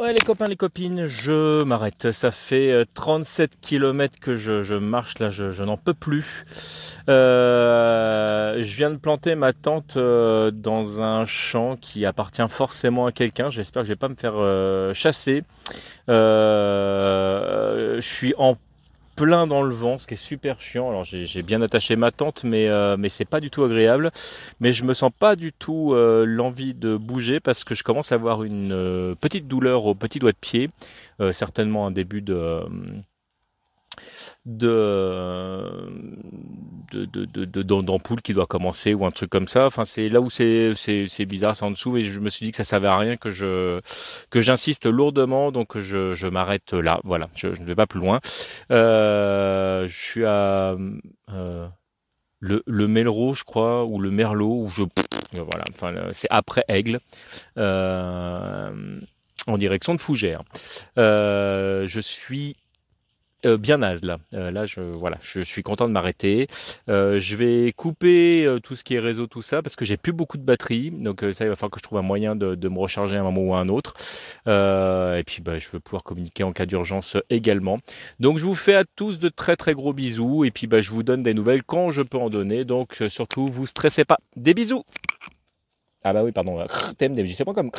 Ouais les copains, les copines, je m'arrête. Ça fait 37 euh, km que je, marche là, je, n'en peux plus. Euh, je viens de planter ma tente euh, dans un champ qui appartient forcément à quelqu'un. J'espère que je vais pas me faire chasser. je suis en plein dans le vent, ce qui est super chiant. Alors j'ai bien attaché ma tente, mais, euh, mais c'est pas du tout agréable. Mais je me sens pas du tout euh, l'envie de bouger parce que je commence à avoir une euh, petite douleur au petit doigt de pied, certainement un début de de d'ampoule qui doit commencer ou un truc comme ça. Enfin, c'est là où c'est c'est bizarre, c'est en dessous et je me suis dit que ça servait à rien que je que j'insiste lourdement, donc je, je m'arrête là. Voilà, je, ne vais pas plus loin. Euh, je suis à euh, le, le Melro, je crois, ou le Merlot, où je voilà. Enfin, c'est après Aigle. Euh, en direction de Fougères. je suis euh, bien naze là. Euh, là, je, voilà, je, suis content de m'arrêter. Euh, je vais couper tout ce qui est réseau, tout ça, parce que j'ai plus beaucoup de batterie. Donc ça, il va falloir que je trouve un moyen de, me recharger à un moment ou à un autre. et puis, bah, je veux pouvoir communiquer en cas d'urgence également. Donc, je vous fais à tous de très très gros bisous. Et puis, bah, je vous donne des nouvelles quand je peux en donner. Donc, surtout, vous stressez pas. Des bisous. Ah bah oui, pardon. TMDMJ, c'est pas comme.